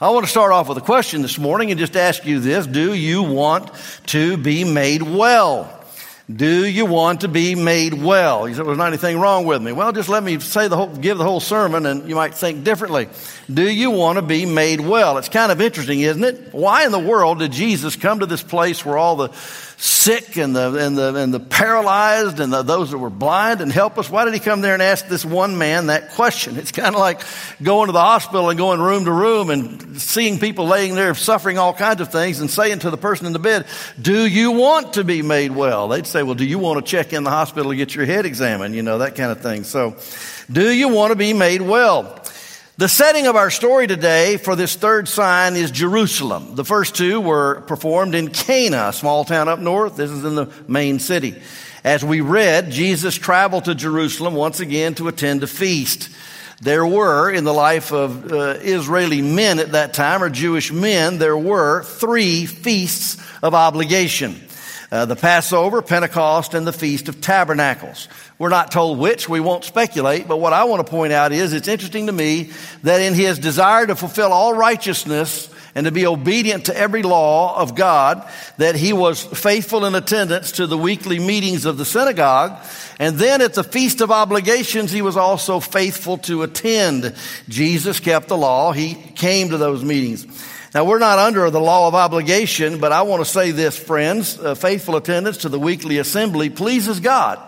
I want to start off with a question this morning and just ask you this. Do you want to be made well? Do you want to be made well? You said, well, there's not anything wrong with me. Well, just let me say the whole, give the whole sermon and you might think differently. Do you want to be made well? It's kind of interesting, isn't it? Why in the world did Jesus come to this place where all the sick and the, and the, and the paralyzed and the, those that were blind and helpless? Why did he come there and ask this one man that question? It's kind of like going to the hospital and going room to room and seeing people laying there suffering all kinds of things and saying to the person in the bed, do you want to be made well? They'd say, well, do you want to check in the hospital to get your head examined? You know, that kind of thing. So, do you want to be made well? The setting of our story today for this third sign is Jerusalem. The first two were performed in Cana, a small town up north. This is in the main city. As we read, Jesus traveled to Jerusalem once again to attend a feast. There were, in the life of uh, Israeli men at that time, or Jewish men, there were three feasts of obligation. Uh, the Passover, Pentecost, and the Feast of Tabernacles. We're not told which, we won't speculate, but what I want to point out is it's interesting to me that in his desire to fulfill all righteousness and to be obedient to every law of God, that he was faithful in attendance to the weekly meetings of the synagogue. And then at the Feast of Obligations, he was also faithful to attend. Jesus kept the law. He came to those meetings. Now, we're not under the law of obligation, but I want to say this, friends. Uh, faithful attendance to the weekly assembly pleases God.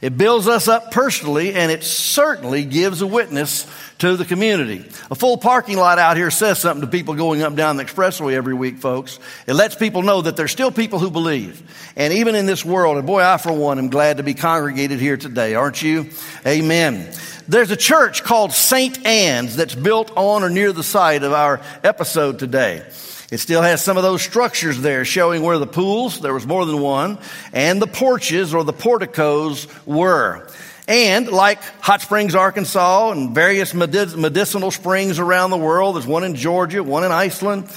It builds us up personally, and it certainly gives a witness to the community. A full parking lot out here says something to people going up and down the expressway every week, folks. It lets people know that there's still people who believe. And even in this world, and boy, I for one am glad to be congregated here today, aren't you? Amen. There's a church called St. Anne's that's built on or near the site of our episode today. It still has some of those structures there showing where the pools, there was more than one, and the porches or the porticos were. And like Hot Springs, Arkansas, and various medicinal springs around the world, there's one in Georgia, one in Iceland.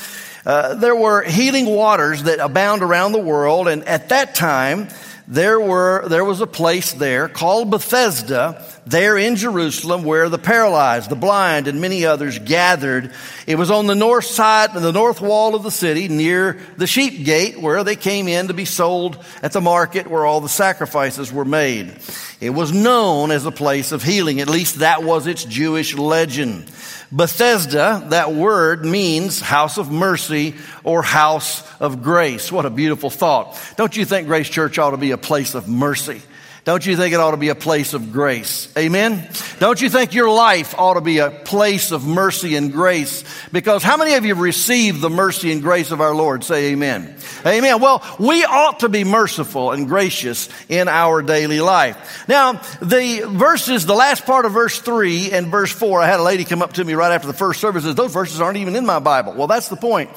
Uh, there were healing waters that abound around the world, and at that time, there were, there was a place there called Bethesda there in Jerusalem where the paralyzed, the blind, and many others gathered. It was on the north side, the north wall of the city near the sheep gate where they came in to be sold at the market where all the sacrifices were made. It was known as a place of healing. At least that was its Jewish legend. Bethesda, that word means house of mercy or house of grace. What a beautiful thought. Don't you think Grace Church ought to be a place of mercy? Don't you think it ought to be a place of grace? Amen? Don't you think your life ought to be a place of mercy and grace? Because how many of you have received the mercy and grace of our Lord? Say amen. Amen. Well, we ought to be merciful and gracious in our daily life. Now, the verses, the last part of verse 3 and verse 4, I had a lady come up to me right after the first services. Those verses aren't even in my Bible. Well, that's the point.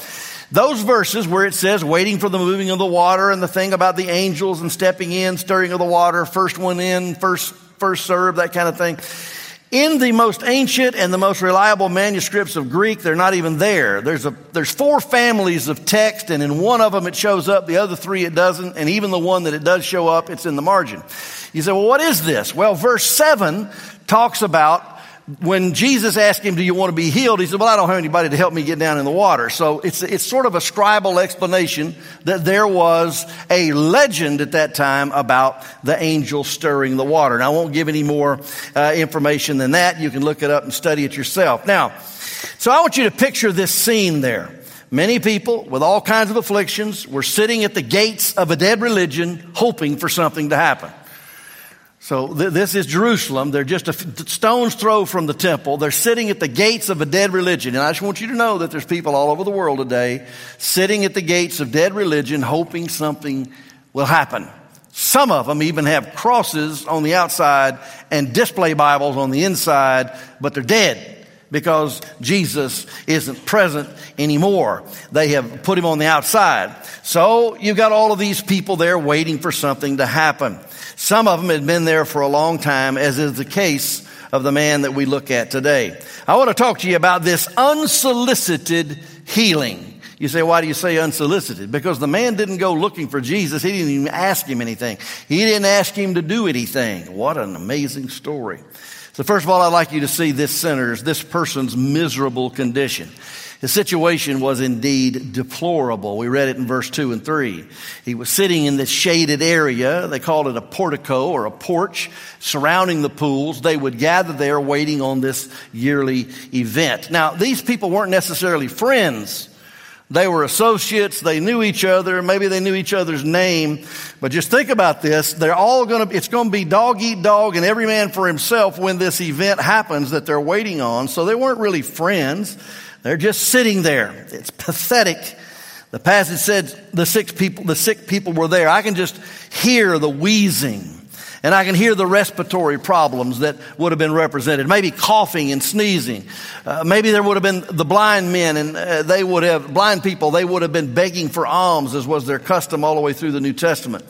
Those verses where it says waiting for the moving of the water and the thing about the angels and stepping in, stirring of the water, first one in, first, first serve, that kind of thing. In the most ancient and the most reliable manuscripts of Greek, they're not even there. There's a, there's four families of text and in one of them it shows up, the other three it doesn't, and even the one that it does show up, it's in the margin. You say, well, what is this? Well, verse seven talks about when Jesus asked him, do you want to be healed? He said, well, I don't have anybody to help me get down in the water. So it's, it's sort of a scribal explanation that there was a legend at that time about the angel stirring the water. And I won't give any more uh, information than that. You can look it up and study it yourself. Now, so I want you to picture this scene there. Many people with all kinds of afflictions were sitting at the gates of a dead religion hoping for something to happen. So th- this is Jerusalem. They're just a f- stone's throw from the temple. They're sitting at the gates of a dead religion. And I just want you to know that there's people all over the world today sitting at the gates of dead religion hoping something will happen. Some of them even have crosses on the outside and display Bibles on the inside, but they're dead because Jesus isn't present anymore. They have put him on the outside. So you've got all of these people there waiting for something to happen. Some of them had been there for a long time, as is the case of the man that we look at today. I want to talk to you about this unsolicited healing. You say, why do you say unsolicited? Because the man didn't go looking for Jesus. He didn't even ask him anything. He didn't ask him to do anything. What an amazing story. So first of all, I'd like you to see this sinner's, this person's miserable condition. His situation was indeed deplorable. We read it in verse 2 and 3. He was sitting in this shaded area. They called it a portico or a porch surrounding the pools. They would gather there waiting on this yearly event. Now, these people weren't necessarily friends. They were associates. They knew each other. Maybe they knew each other's name. But just think about this. They're all going to, it's going to be dog eat dog and every man for himself when this event happens that they're waiting on. So they weren't really friends. They're just sitting there. It's pathetic. The passage said the sick people, the sick people were there. I can just hear the wheezing. And I can hear the respiratory problems that would have been represented. Maybe coughing and sneezing. Uh, maybe there would have been the blind men and uh, they would have, blind people, they would have been begging for alms as was their custom all the way through the New Testament.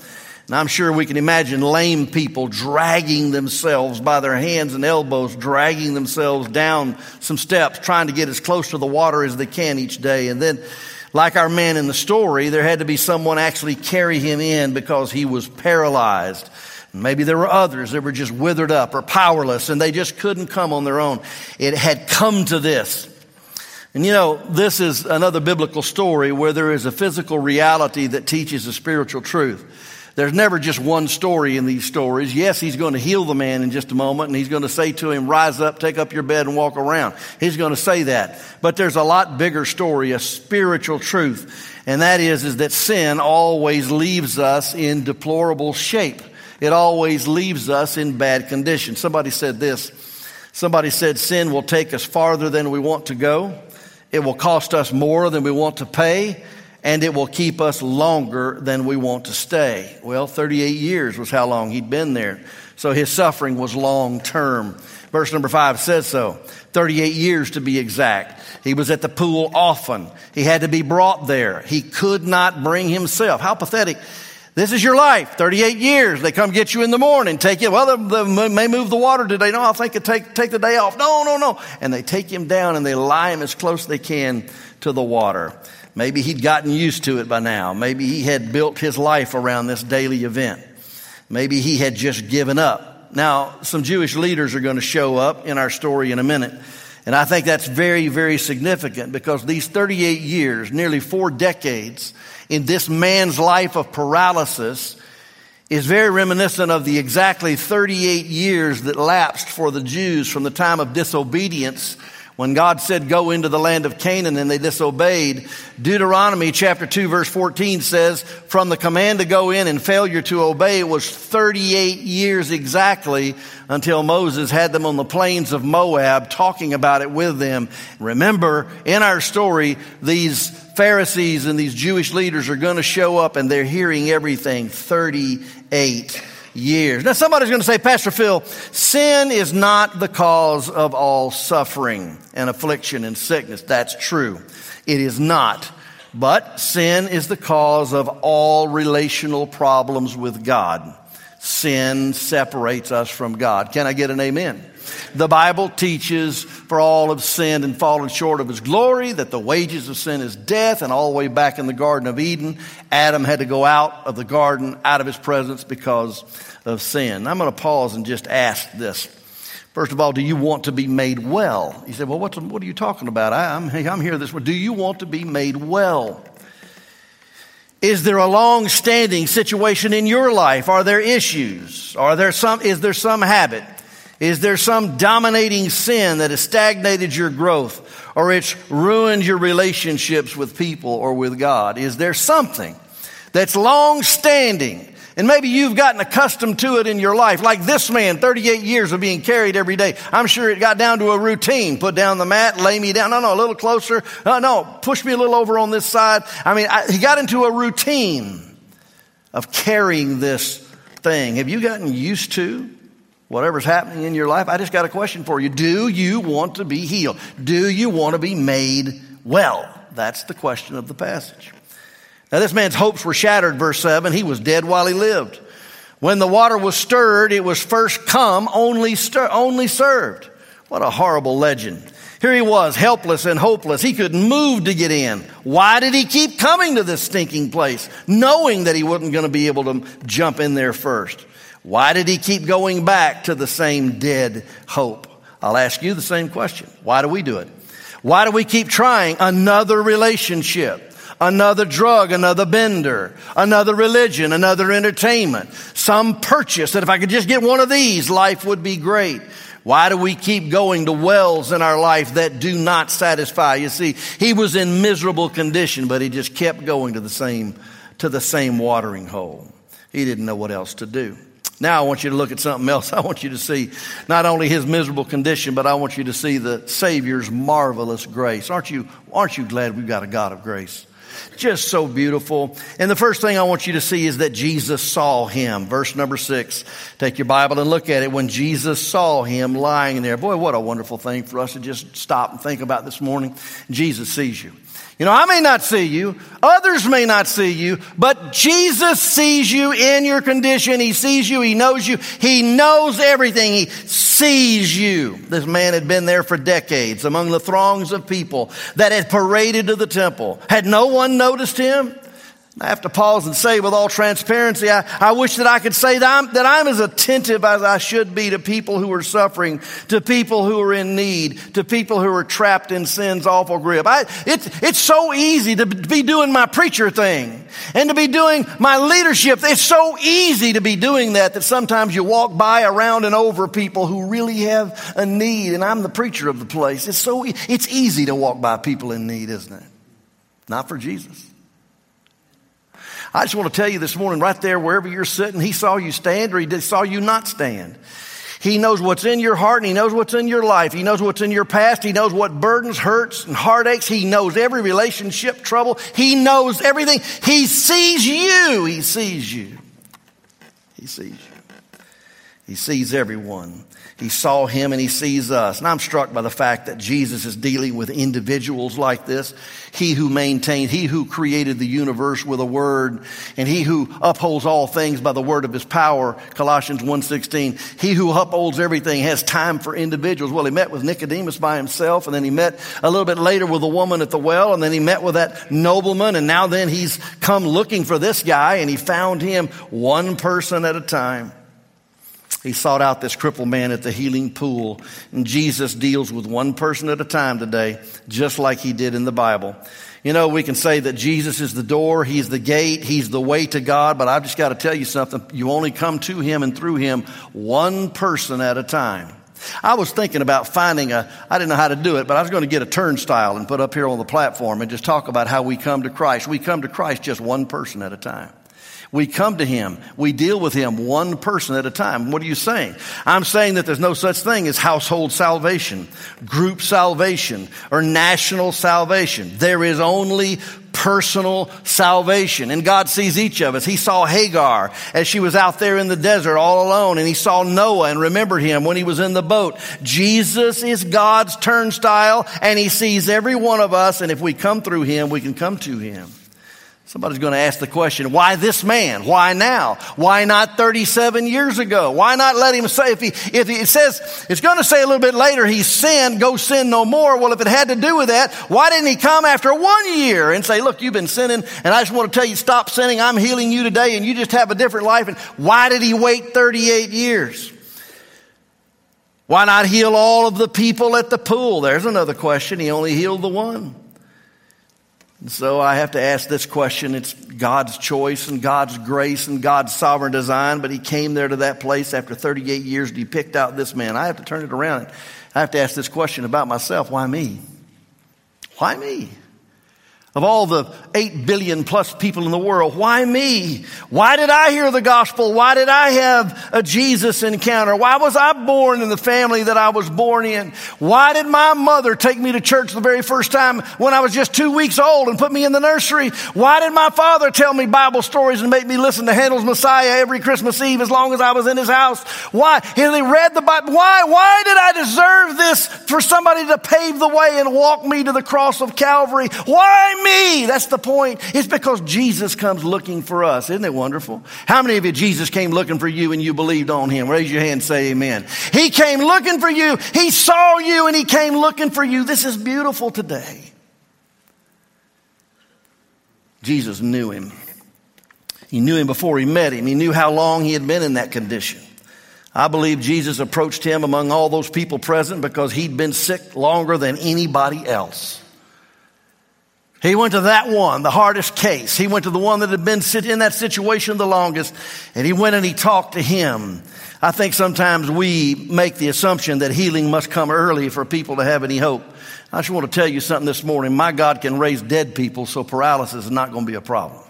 And I'm sure we can imagine lame people dragging themselves by their hands and elbows, dragging themselves down some steps, trying to get as close to the water as they can each day. And then, like our man in the story, there had to be someone actually carry him in because he was paralyzed. Maybe there were others that were just withered up or powerless and they just couldn't come on their own. It had come to this. And you know, this is another biblical story where there is a physical reality that teaches a spiritual truth. There's never just one story in these stories. Yes, he's going to heal the man in just a moment and he's going to say to him, rise up, take up your bed and walk around. He's going to say that. But there's a lot bigger story, a spiritual truth. And that is, is that sin always leaves us in deplorable shape. It always leaves us in bad condition. Somebody said this. Somebody said sin will take us farther than we want to go. It will cost us more than we want to pay and it will keep us longer than we want to stay. Well, 38 years was how long he'd been there. So his suffering was long term. Verse number five says so. 38 years to be exact. He was at the pool often. He had to be brought there. He could not bring himself. How pathetic. This is your life. 38 years. They come get you in the morning, take you. Well, they, they may move the water today. No, I think it take, take the day off. No, no, no. And they take him down and they lie him as close as they can to the water. Maybe he'd gotten used to it by now. Maybe he had built his life around this daily event. Maybe he had just given up. Now, some Jewish leaders are going to show up in our story in a minute. And I think that's very, very significant because these 38 years, nearly four decades in this man's life of paralysis is very reminiscent of the exactly 38 years that lapsed for the Jews from the time of disobedience when God said, go into the land of Canaan and they disobeyed, Deuteronomy chapter 2 verse 14 says, from the command to go in and failure to obey, it was 38 years exactly until Moses had them on the plains of Moab talking about it with them. Remember, in our story, these Pharisees and these Jewish leaders are going to show up and they're hearing everything 38 years. Now somebody's going to say, Pastor Phil, sin is not the cause of all suffering and affliction and sickness. That's true. It is not. But sin is the cause of all relational problems with God. Sin separates us from God. Can I get an amen? The Bible teaches for all have sinned and fallen short of his glory, that the wages of sin is death, and all the way back in the Garden of Eden, Adam had to go out of the garden, out of his presence because of sin. I'm going to pause and just ask this. First of all, do you want to be made well? He said, Well, what are you talking about? I, am I'm, I'm here this way. Do you want to be made well? Is there a long standing situation in your life? Are there issues? Are there some, is there some habit? Is there some dominating sin that has stagnated your growth or it's ruined your relationships with people or with God? Is there something that's long standing and maybe you've gotten accustomed to it in your life, like this man, 38 years of being carried every day. I'm sure it got down to a routine. Put down the mat, lay me down. No, no, a little closer. No, no, push me a little over on this side. I mean, I, he got into a routine of carrying this thing. Have you gotten used to whatever's happening in your life? I just got a question for you. Do you want to be healed? Do you want to be made well? That's the question of the passage. Now, this man's hopes were shattered, verse 7. He was dead while he lived. When the water was stirred, it was first come, only, stir, only served. What a horrible legend. Here he was, helpless and hopeless. He couldn't move to get in. Why did he keep coming to this stinking place, knowing that he wasn't going to be able to jump in there first? Why did he keep going back to the same dead hope? I'll ask you the same question. Why do we do it? Why do we keep trying? Another relationship another drug, another bender, another religion, another entertainment, some purchase that if I could just get one of these, life would be great. Why do we keep going to wells in our life that do not satisfy? You see, he was in miserable condition, but he just kept going to the same, to the same watering hole. He didn't know what else to do. Now I want you to look at something else. I want you to see not only his miserable condition, but I want you to see the Savior's marvelous grace. Aren't you, aren't you glad we've got a God of grace? Just so beautiful. And the first thing I want you to see is that Jesus saw him. Verse number six. Take your Bible and look at it. When Jesus saw him lying there. Boy, what a wonderful thing for us to just stop and think about this morning. Jesus sees you. You know, I may not see you, others may not see you, but Jesus sees you in your condition. He sees you, He knows you, He knows everything, He sees you. This man had been there for decades among the throngs of people that had paraded to the temple. Had no one noticed him? I have to pause and say with all transparency, I, I wish that I could say that I'm, that I'm as attentive as I should be to people who are suffering, to people who are in need, to people who are trapped in sin's awful grip. I, it's, it's so easy to be doing my preacher thing and to be doing my leadership. It's so easy to be doing that that sometimes you walk by around and over people who really have a need and I'm the preacher of the place. It's so, it's easy to walk by people in need, isn't it? Not for Jesus. I just want to tell you this morning, right there, wherever you're sitting, He saw you stand or He saw you not stand. He knows what's in your heart and He knows what's in your life. He knows what's in your past. He knows what burdens, hurts, and heartaches. He knows every relationship trouble. He knows everything. He sees you. He sees you. He sees you. He sees everyone. He saw him and he sees us. And I'm struck by the fact that Jesus is dealing with individuals like this. He who maintained, he who created the universe with a word, and he who upholds all things by the word of his power, Colossians 1.16. He who upholds everything has time for individuals. Well, he met with Nicodemus by himself, and then he met a little bit later with a woman at the well, and then he met with that nobleman, and now then he's come looking for this guy, and he found him one person at a time. He sought out this crippled man at the healing pool. And Jesus deals with one person at a time today, just like he did in the Bible. You know, we can say that Jesus is the door, He's the gate, He's the way to God, but I've just got to tell you something. You only come to Him and through Him one person at a time. I was thinking about finding a, I didn't know how to do it, but I was going to get a turnstile and put up here on the platform and just talk about how we come to Christ. We come to Christ just one person at a time. We come to Him. We deal with Him one person at a time. What are you saying? I'm saying that there's no such thing as household salvation, group salvation, or national salvation. There is only personal salvation. And God sees each of us. He saw Hagar as she was out there in the desert all alone, and He saw Noah and remembered him when he was in the boat. Jesus is God's turnstile, and He sees every one of us, and if we come through Him, we can come to Him. Somebody's going to ask the question, why this man? Why now? Why not 37 years ago? Why not let him say, if he, if he, it says, it's going to say a little bit later, he sinned, go sin no more. Well, if it had to do with that, why didn't he come after one year and say, look, you've been sinning and I just want to tell you, stop sinning. I'm healing you today and you just have a different life. And why did he wait 38 years? Why not heal all of the people at the pool? There's another question. He only healed the one. And so I have to ask this question. It's God's choice and God's grace and God's sovereign design, but he came there to that place after 38 years and he picked out this man. I have to turn it around. I have to ask this question about myself. Why me? Why me? Of all the 8 billion plus people in the world, why me? Why did I hear the gospel? Why did I have a Jesus encounter? Why was I born in the family that I was born in? Why did my mother take me to church the very first time when I was just two weeks old and put me in the nursery? Why did my father tell me Bible stories and make me listen to Handel's Messiah every Christmas Eve as long as I was in his house? Why? He read the Bible. Why? Why did I deserve this for somebody to pave the way and walk me to the cross of Calvary? Why me? Me. That's the point. It's because Jesus comes looking for us. Isn't it wonderful? How many of you, Jesus came looking for you and you believed on him? Raise your hand and say amen. He came looking for you. He saw you and he came looking for you. This is beautiful today. Jesus knew him. He knew him before he met him. He knew how long he had been in that condition. I believe Jesus approached him among all those people present because he'd been sick longer than anybody else. He went to that one, the hardest case. He went to the one that had been in that situation the longest, and he went and he talked to him. I think sometimes we make the assumption that healing must come early for people to have any hope. I just want to tell you something this morning. My God can raise dead people, so paralysis is not going to be a problem.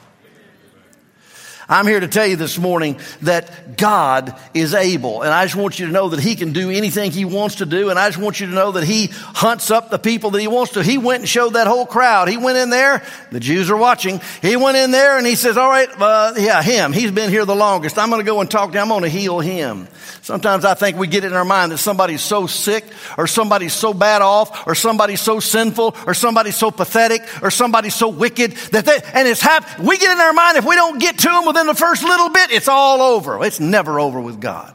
I'm here to tell you this morning that God is able. And I just want you to know that He can do anything He wants to do. And I just want you to know that He hunts up the people that He wants to. He went and showed that whole crowd. He went in there. The Jews are watching. He went in there and He says, all right, uh, yeah, him. He's been here the longest. I'm going to go and talk to him. I'm going to heal him. Sometimes I think we get it in our mind that somebody's so sick or somebody's so bad off or somebody's so sinful or somebody's so pathetic or somebody's so wicked that they, and it's happened. We get in our mind if we don't get to them within the first little bit, it's all over. It's never over with God.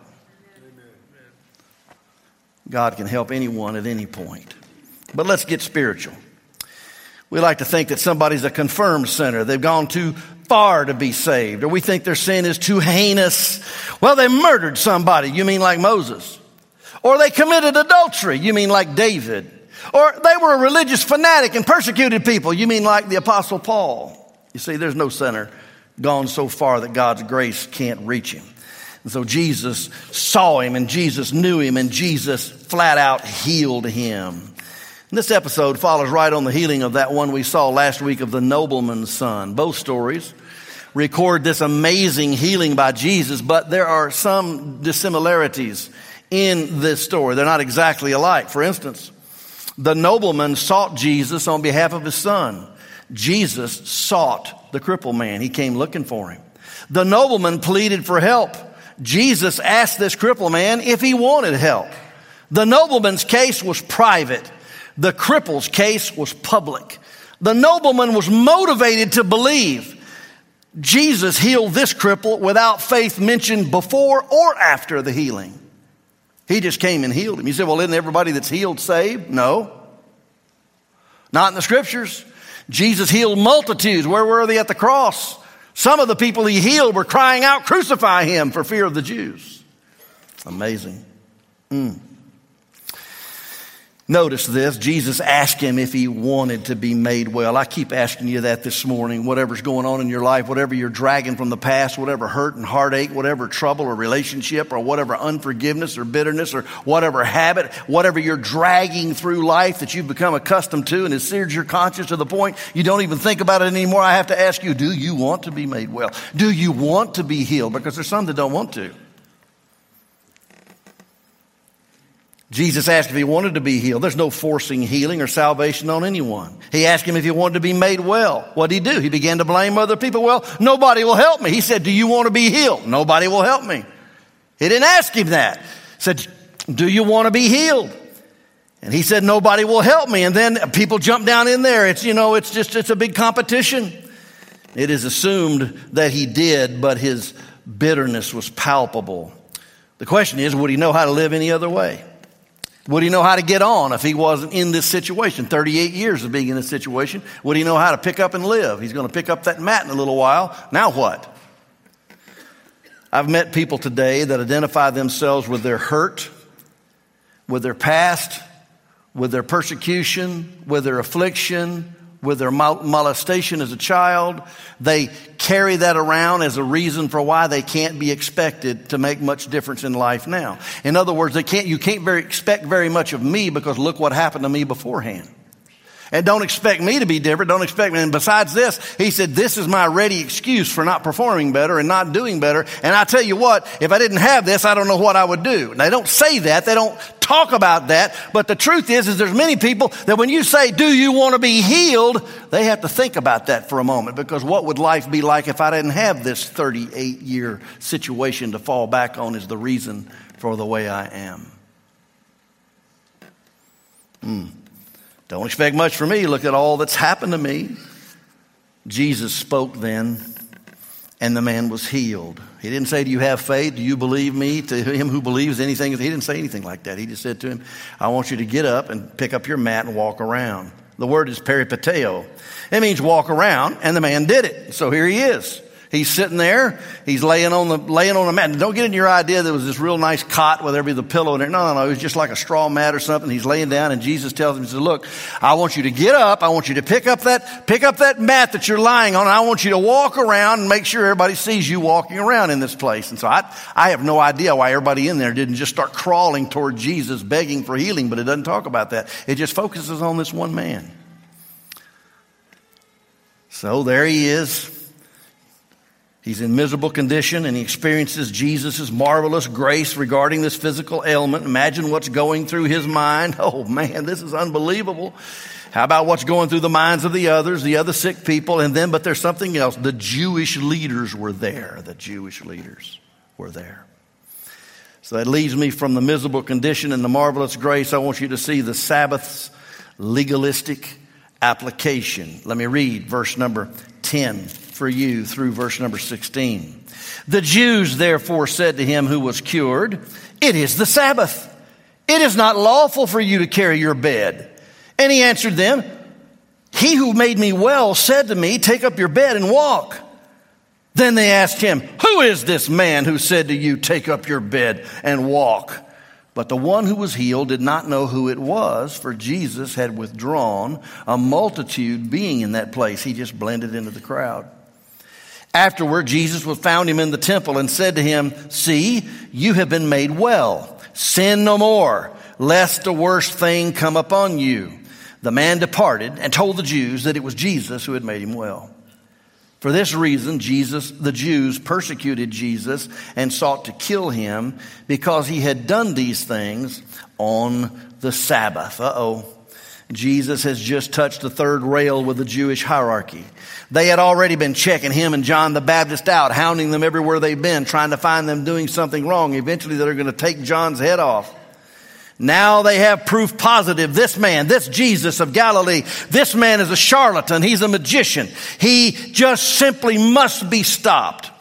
God can help anyone at any point. But let's get spiritual. We like to think that somebody's a confirmed sinner. They've gone too far to be saved, or we think their sin is too heinous. Well, they murdered somebody. You mean like Moses? Or they committed adultery. You mean like David? Or they were a religious fanatic and persecuted people. You mean like the apostle Paul? You see, there's no sinner gone so far that God's grace can't reach him. And so Jesus saw him and Jesus knew him and Jesus flat out healed him. And this episode follows right on the healing of that one we saw last week of the nobleman's son. Both stories record this amazing healing by Jesus, but there are some dissimilarities in this story. They're not exactly alike. For instance, the nobleman sought Jesus on behalf of his son. Jesus sought the crippled man. He came looking for him. The nobleman pleaded for help. Jesus asked this crippled man if he wanted help. The nobleman's case was private. The cripple's case was public. The nobleman was motivated to believe. Jesus healed this cripple without faith mentioned before or after the healing. He just came and healed him. You say, well, isn't everybody that's healed saved? No. Not in the scriptures. Jesus healed multitudes. Where were they at the cross? Some of the people he healed were crying out, Crucify him for fear of the Jews. Amazing. Mm. Notice this. Jesus asked him if he wanted to be made well. I keep asking you that this morning. Whatever's going on in your life, whatever you're dragging from the past, whatever hurt and heartache, whatever trouble or relationship or whatever unforgiveness or bitterness or whatever habit, whatever you're dragging through life that you've become accustomed to and has seared your conscience to the point you don't even think about it anymore. I have to ask you, do you want to be made well? Do you want to be healed? Because there's some that don't want to. Jesus asked if he wanted to be healed. There's no forcing healing or salvation on anyone. He asked him if he wanted to be made well. What did he do? He began to blame other people. Well, nobody will help me. He said, Do you want to be healed? Nobody will help me. He didn't ask him that. He said, Do you want to be healed? And he said, Nobody will help me. And then people jump down in there. It's, you know, it's just, it's a big competition. It is assumed that he did, but his bitterness was palpable. The question is, would he know how to live any other way? Would he know how to get on if he wasn't in this situation? 38 years of being in this situation. Would he know how to pick up and live? He's going to pick up that mat in a little while. Now what? I've met people today that identify themselves with their hurt, with their past, with their persecution, with their affliction, with their molestation as a child. They carry that around as a reason for why they can't be expected to make much difference in life now. In other words, they can't, you can't very, expect very much of me because look what happened to me beforehand. And don't expect me to be different. Don't expect me. And besides this, he said, this is my ready excuse for not performing better and not doing better. And I tell you what, if I didn't have this, I don't know what I would do. they don't say that. They don't talk about that. But the truth is, is there's many people that when you say, do you want to be healed? They have to think about that for a moment because what would life be like if I didn't have this 38 year situation to fall back on is the reason for the way I am. Hmm. Don't expect much from me. Look at all that's happened to me. Jesus spoke then, and the man was healed. He didn't say, Do you have faith? Do you believe me? To him who believes anything, he didn't say anything like that. He just said to him, I want you to get up and pick up your mat and walk around. The word is peripateo. It means walk around, and the man did it. So here he is. He's sitting there. He's laying on the laying on a mat. Don't get in your idea there was this real nice cot with every the pillow in it. No, no, no. It was just like a straw mat or something. He's laying down, and Jesus tells him, "He says, Look, I want you to get up. I want you to pick up that pick up that mat that you're lying on. I want you to walk around and make sure everybody sees you walking around in this place." And so I I have no idea why everybody in there didn't just start crawling toward Jesus, begging for healing. But it doesn't talk about that. It just focuses on this one man. So there he is He's in miserable condition and he experiences Jesus' marvelous grace regarding this physical ailment. Imagine what's going through his mind. Oh man, this is unbelievable. How about what's going through the minds of the others, the other sick people? And then, but there's something else. The Jewish leaders were there. The Jewish leaders were there. So that leaves me from the miserable condition and the marvelous grace. I want you to see the Sabbath's legalistic application. Let me read verse number 10 for you through verse number 16. The Jews therefore said to him who was cured, It is the Sabbath. It is not lawful for you to carry your bed. And he answered them, He who made me well said to me, Take up your bed and walk. Then they asked him, Who is this man who said to you, Take up your bed and walk? But the one who was healed did not know who it was, for Jesus had withdrawn, a multitude being in that place. He just blended into the crowd. Afterward, Jesus found him in the temple and said to him, See, you have been made well. Sin no more, lest a worse thing come upon you. The man departed and told the Jews that it was Jesus who had made him well. For this reason, Jesus, the Jews persecuted Jesus and sought to kill him because he had done these things on the Sabbath. Uh oh. Jesus has just touched the third rail with the Jewish hierarchy. They had already been checking him and John the Baptist out, hounding them everywhere they've been, trying to find them doing something wrong. Eventually, they're going to take John's head off. Now they have proof positive. This man, this Jesus of Galilee, this man is a charlatan. He's a magician. He just simply must be stopped.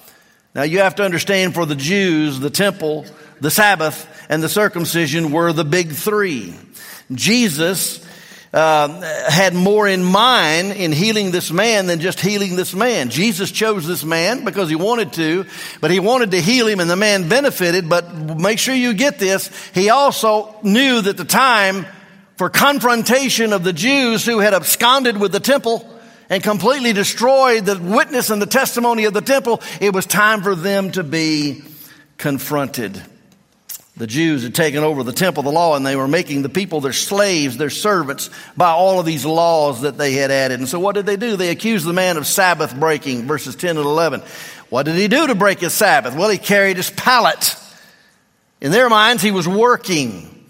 Now you have to understand for the Jews, the temple, the Sabbath, and the circumcision were the big three. Jesus uh, had more in mind in healing this man than just healing this man. Jesus chose this man because he wanted to, but he wanted to heal him and the man benefited. But make sure you get this. He also knew that the time for confrontation of the Jews who had absconded with the temple and completely destroyed the witness and the testimony of the temple, it was time for them to be confronted. The Jews had taken over the temple, of the law, and they were making the people their slaves, their servants, by all of these laws that they had added. And so what did they do? They accused the man of Sabbath breaking, verses 10 and 11. What did he do to break his Sabbath? Well, he carried his pallet. In their minds, he was working.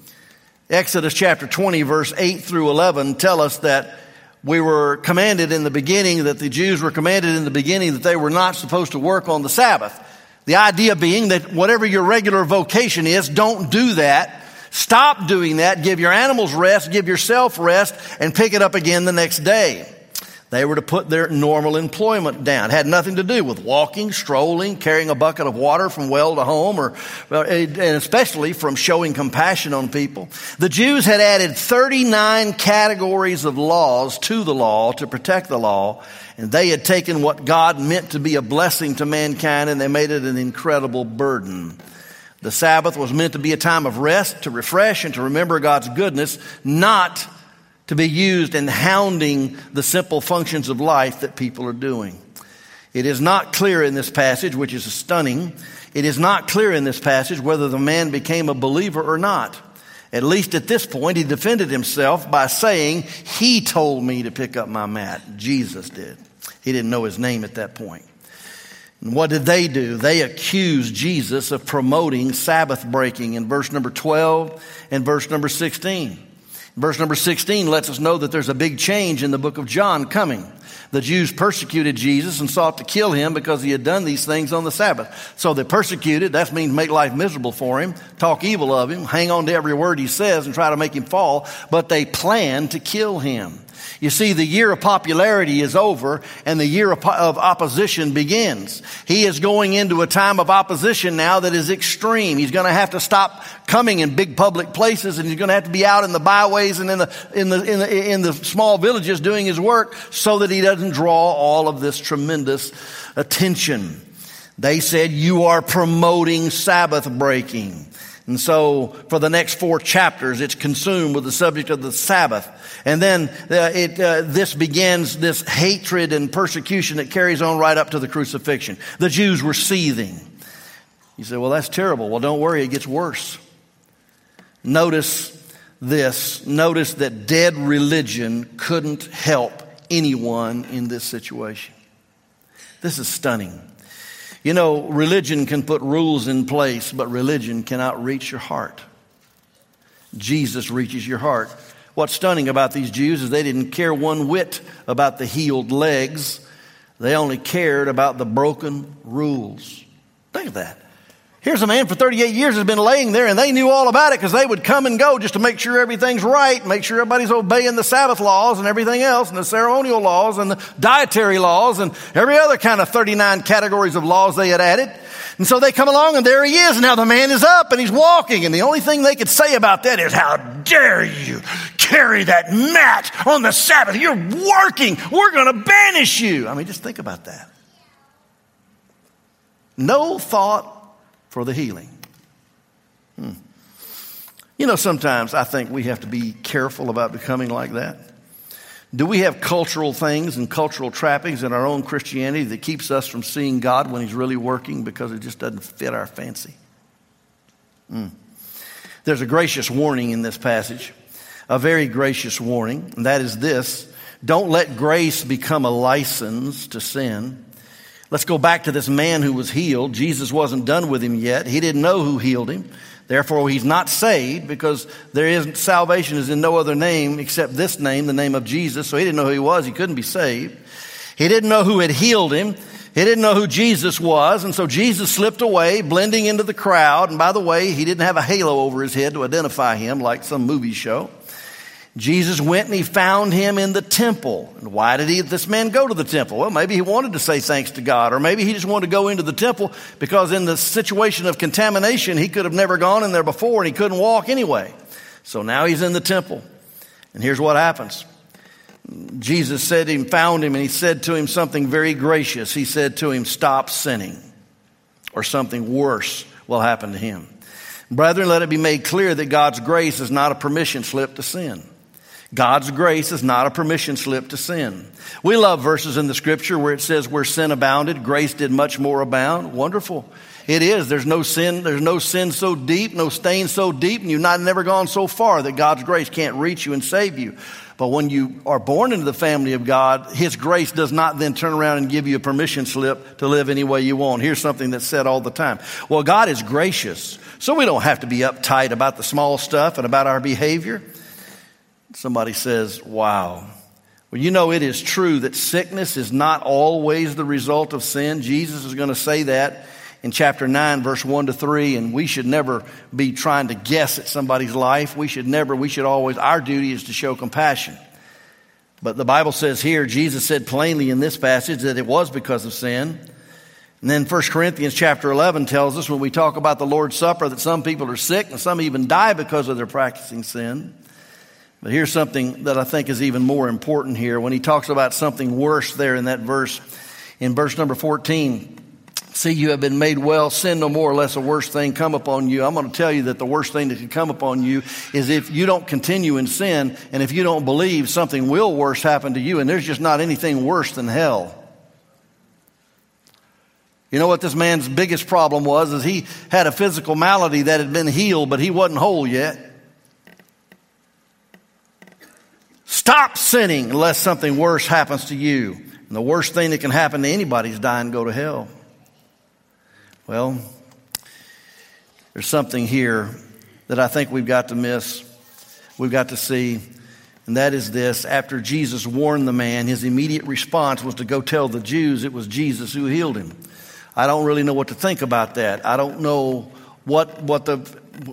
Exodus chapter 20, verse 8 through 11 tell us that we were commanded in the beginning, that the Jews were commanded in the beginning that they were not supposed to work on the Sabbath. The idea being that whatever your regular vocation is, don't do that. Stop doing that. Give your animals rest, give yourself rest, and pick it up again the next day. They were to put their normal employment down. It had nothing to do with walking, strolling, carrying a bucket of water from well to home, or, eh, and especially from showing compassion on people. The Jews had added 39 categories of laws to the law to protect the law, and they had taken what God meant to be a blessing to mankind and they made it an incredible burden. The Sabbath was meant to be a time of rest, to refresh, and to remember God's goodness, not to be used in hounding the simple functions of life that people are doing. It is not clear in this passage, which is stunning, it is not clear in this passage whether the man became a believer or not. At least at this point, he defended himself by saying, He told me to pick up my mat. Jesus did. He didn't know his name at that point. And what did they do? They accused Jesus of promoting Sabbath breaking in verse number 12 and verse number 16. Verse number 16 lets us know that there's a big change in the book of John coming. The Jews persecuted Jesus and sought to kill him because he had done these things on the Sabbath. So they persecuted, that means make life miserable for him, talk evil of him, hang on to every word he says and try to make him fall, but they planned to kill him. You see, the year of popularity is over and the year of, of, opposition begins. He is going into a time of opposition now that is extreme. He's going to have to stop coming in big public places and he's going to have to be out in the byways and in the, in the, in the, in the small villages doing his work so that he doesn't draw all of this tremendous attention. They said, you are promoting Sabbath breaking. And so for the next four chapters, it's consumed with the subject of the Sabbath. And then uh, it, uh, this begins this hatred and persecution that carries on right up to the crucifixion. The Jews were seething. You say, well, that's terrible. Well, don't worry, it gets worse. Notice this. Notice that dead religion couldn't help anyone in this situation. This is stunning. You know, religion can put rules in place, but religion cannot reach your heart. Jesus reaches your heart. What's stunning about these Jews is they didn't care one whit about the healed legs. They only cared about the broken rules. Think of that. Here's a man for 38 years has been laying there and they knew all about it because they would come and go just to make sure everything's right, make sure everybody's obeying the Sabbath laws and everything else and the ceremonial laws and the dietary laws and every other kind of 39 categories of laws they had added. And so they come along and there he is. Now the man is up and he's walking and the only thing they could say about that is, how dare you carry that mat on the Sabbath? You're working. We're going to banish you. I mean, just think about that. No thought for the healing. Hmm. You know, sometimes I think we have to be careful about becoming like that. Do we have cultural things and cultural trappings in our own Christianity that keeps us from seeing God when He's really working because it just doesn't fit our fancy? Hmm. There's a gracious warning in this passage, a very gracious warning, and that is this don't let grace become a license to sin. Let's go back to this man who was healed. Jesus wasn't done with him yet. He didn't know who healed him. Therefore, he's not saved because there is salvation is in no other name except this name, the name of Jesus. So he didn't know who he was. He couldn't be saved. He didn't know who had healed him. He didn't know who Jesus was. And so Jesus slipped away, blending into the crowd. And by the way, he didn't have a halo over his head to identify him like some movie show. Jesus went and he found him in the temple. And why did he, this man go to the temple? Well, maybe he wanted to say thanks to God, or maybe he just wanted to go into the temple because in the situation of contamination, he could have never gone in there before and he couldn't walk anyway. So now he's in the temple. And here's what happens. Jesus said he found him and he said to him something very gracious. He said to him, stop sinning or something worse will happen to him. Brethren, let it be made clear that God's grace is not a permission slip to sin. God's grace is not a permission slip to sin. We love verses in the scripture where it says where sin abounded, grace did much more abound. Wonderful. It is. There's no sin, there's no sin so deep, no stain so deep, and you've not never gone so far that God's grace can't reach you and save you. But when you are born into the family of God, His grace does not then turn around and give you a permission slip to live any way you want. Here's something that's said all the time. Well, God is gracious, so we don't have to be uptight about the small stuff and about our behavior. Somebody says, wow. Well, you know, it is true that sickness is not always the result of sin. Jesus is going to say that in chapter 9, verse 1 to 3, and we should never be trying to guess at somebody's life. We should never, we should always, our duty is to show compassion. But the Bible says here, Jesus said plainly in this passage that it was because of sin. And then 1 Corinthians chapter 11 tells us when we talk about the Lord's Supper that some people are sick and some even die because of their practicing sin. But here's something that I think is even more important here when he talks about something worse there in that verse. In verse number 14, see, you have been made well, sin no more, less a worse thing come upon you. I'm going to tell you that the worst thing that can come upon you is if you don't continue in sin and if you don't believe something will worse happen to you, and there's just not anything worse than hell. You know what this man's biggest problem was is he had a physical malady that had been healed, but he wasn't whole yet. Stop sinning unless something worse happens to you. And the worst thing that can happen to anybody is die and go to hell. Well, there's something here that I think we've got to miss. We've got to see. And that is this after Jesus warned the man, his immediate response was to go tell the Jews it was Jesus who healed him. I don't really know what to think about that. I don't know what, what the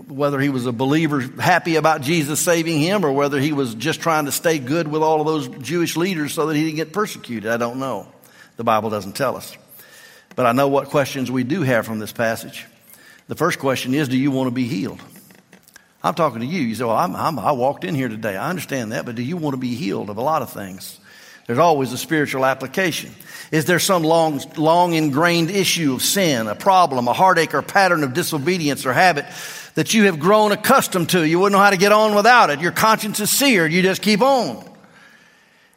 whether he was a believer happy about Jesus saving him or whether he was just trying to stay good with all of those Jewish leaders so that he didn't get persecuted. I don't know. The Bible doesn't tell us. But I know what questions we do have from this passage. The first question is Do you want to be healed? I'm talking to you. You say, Well, I'm, I'm, I walked in here today. I understand that, but do you want to be healed of a lot of things? There's always a spiritual application. Is there some long, long ingrained issue of sin, a problem, a heartache, or pattern of disobedience or habit that you have grown accustomed to? You wouldn't know how to get on without it. Your conscience is seared. You just keep on.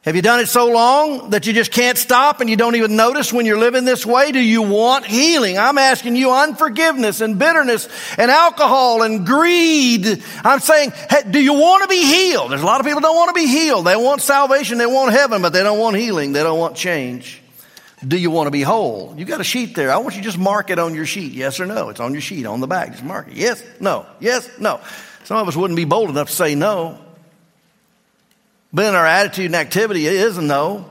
Have you done it so long that you just can't stop and you don't even notice when you're living this way? Do you want healing? I'm asking you unforgiveness and bitterness and alcohol and greed. I'm saying, hey, do you want to be healed? There's a lot of people don't want to be healed. They want salvation, they want heaven, but they don't want healing. They don't want change. Do you want to be whole? You got a sheet there. I want you to just mark it on your sheet. Yes or no. It's on your sheet on the back. Just mark it. Yes, no, yes, no. Some of us wouldn't be bold enough to say no. But in our attitude and activity, it is a no.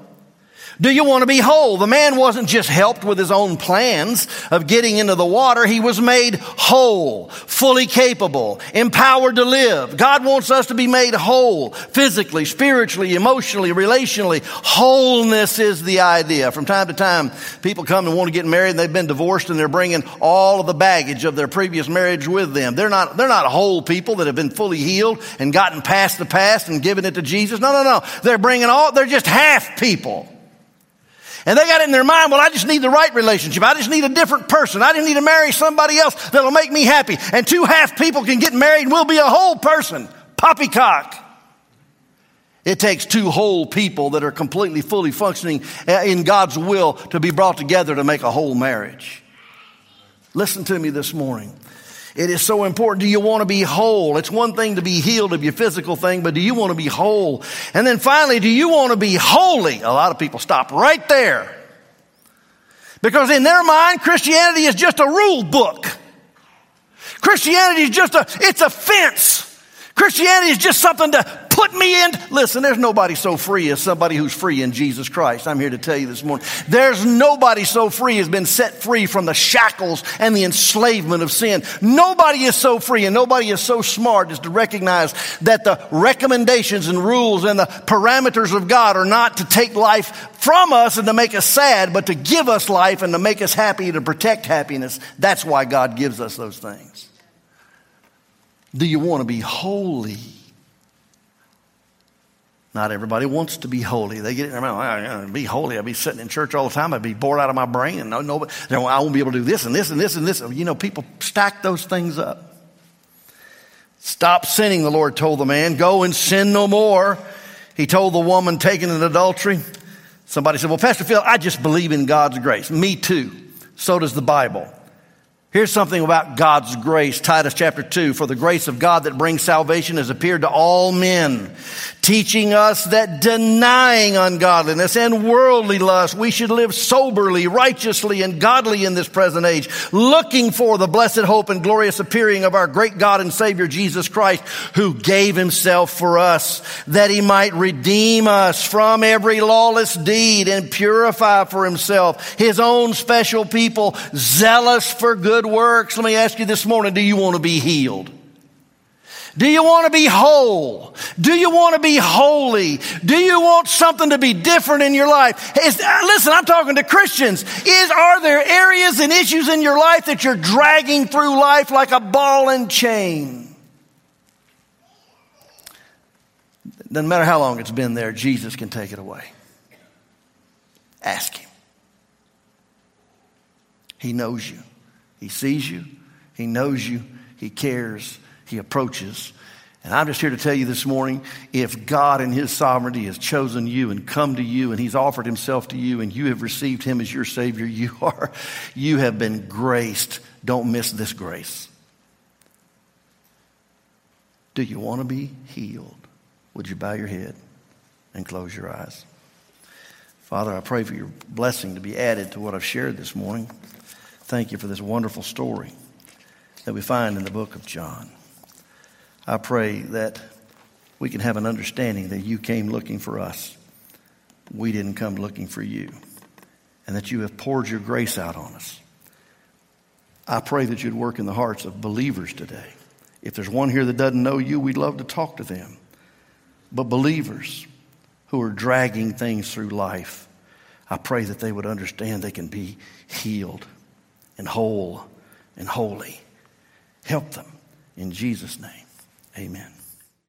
Do you want to be whole? The man wasn't just helped with his own plans of getting into the water. He was made whole, fully capable, empowered to live. God wants us to be made whole, physically, spiritually, emotionally, relationally. Wholeness is the idea. From time to time, people come and want to get married and they've been divorced and they're bringing all of the baggage of their previous marriage with them. They're not, they're not whole people that have been fully healed and gotten past the past and given it to Jesus. No, no, no. They're bringing all, they're just half people. And they got it in their mind, well, I just need the right relationship. I just need a different person. I just need to marry somebody else that'll make me happy. And two half people can get married and we'll be a whole person. Poppycock. It takes two whole people that are completely, fully functioning uh, in God's will to be brought together to make a whole marriage. Listen to me this morning. It is so important. Do you want to be whole? It's one thing to be healed of your physical thing, but do you want to be whole? And then finally, do you want to be holy? A lot of people stop right there. Because in their mind, Christianity is just a rule book. Christianity is just a, it's a fence. Christianity is just something to put me in. Listen, there's nobody so free as somebody who's free in Jesus Christ. I'm here to tell you this morning. There's nobody so free has been set free from the shackles and the enslavement of sin. Nobody is so free and nobody is so smart as to recognize that the recommendations and rules and the parameters of God are not to take life from us and to make us sad, but to give us life and to make us happy, to protect happiness. That's why God gives us those things. Do you want to be holy? Not everybody wants to be holy. They get in their mind, oh, be holy. I'd be sitting in church all the time. I'd be bored out of my brain and no, no, I won't be able to do this and this and this and this. You know, people stack those things up. Stop sinning, the Lord told the man. Go and sin no more. He told the woman taken in adultery. Somebody said, Well, Pastor Phil, I just believe in God's grace. Me too. So does the Bible. Here's something about God's grace. Titus chapter 2. For the grace of God that brings salvation has appeared to all men, teaching us that denying ungodliness and worldly lust, we should live soberly, righteously, and godly in this present age, looking for the blessed hope and glorious appearing of our great God and Savior Jesus Christ, who gave himself for us that he might redeem us from every lawless deed and purify for himself his own special people, zealous for good works. Let me ask you this morning do you want to be healed? Do you want to be whole? Do you want to be holy? Do you want something to be different in your life? Is, uh, listen, I'm talking to Christians. Is, are there areas and issues in your life that you're dragging through life like a ball and chain? Doesn't matter how long it's been there, Jesus can take it away. Ask Him. He knows you. He sees you, He knows you, He cares, He approaches. And I'm just here to tell you this morning if God in His sovereignty has chosen you and come to you and He's offered Himself to you and you have received Him as your Savior, you are, you have been graced. Don't miss this grace. Do you want to be healed? Would you bow your head and close your eyes? Father, I pray for your blessing to be added to what I've shared this morning. Thank you for this wonderful story that we find in the book of John. I pray that we can have an understanding that you came looking for us. We didn't come looking for you. And that you have poured your grace out on us. I pray that you'd work in the hearts of believers today If there's one here that doesn't know you, we'd love to talk to them. But believers who are dragging things through life, I pray that they would understand they can be healed and whole and holy. Help them in Jesus' name. Amen.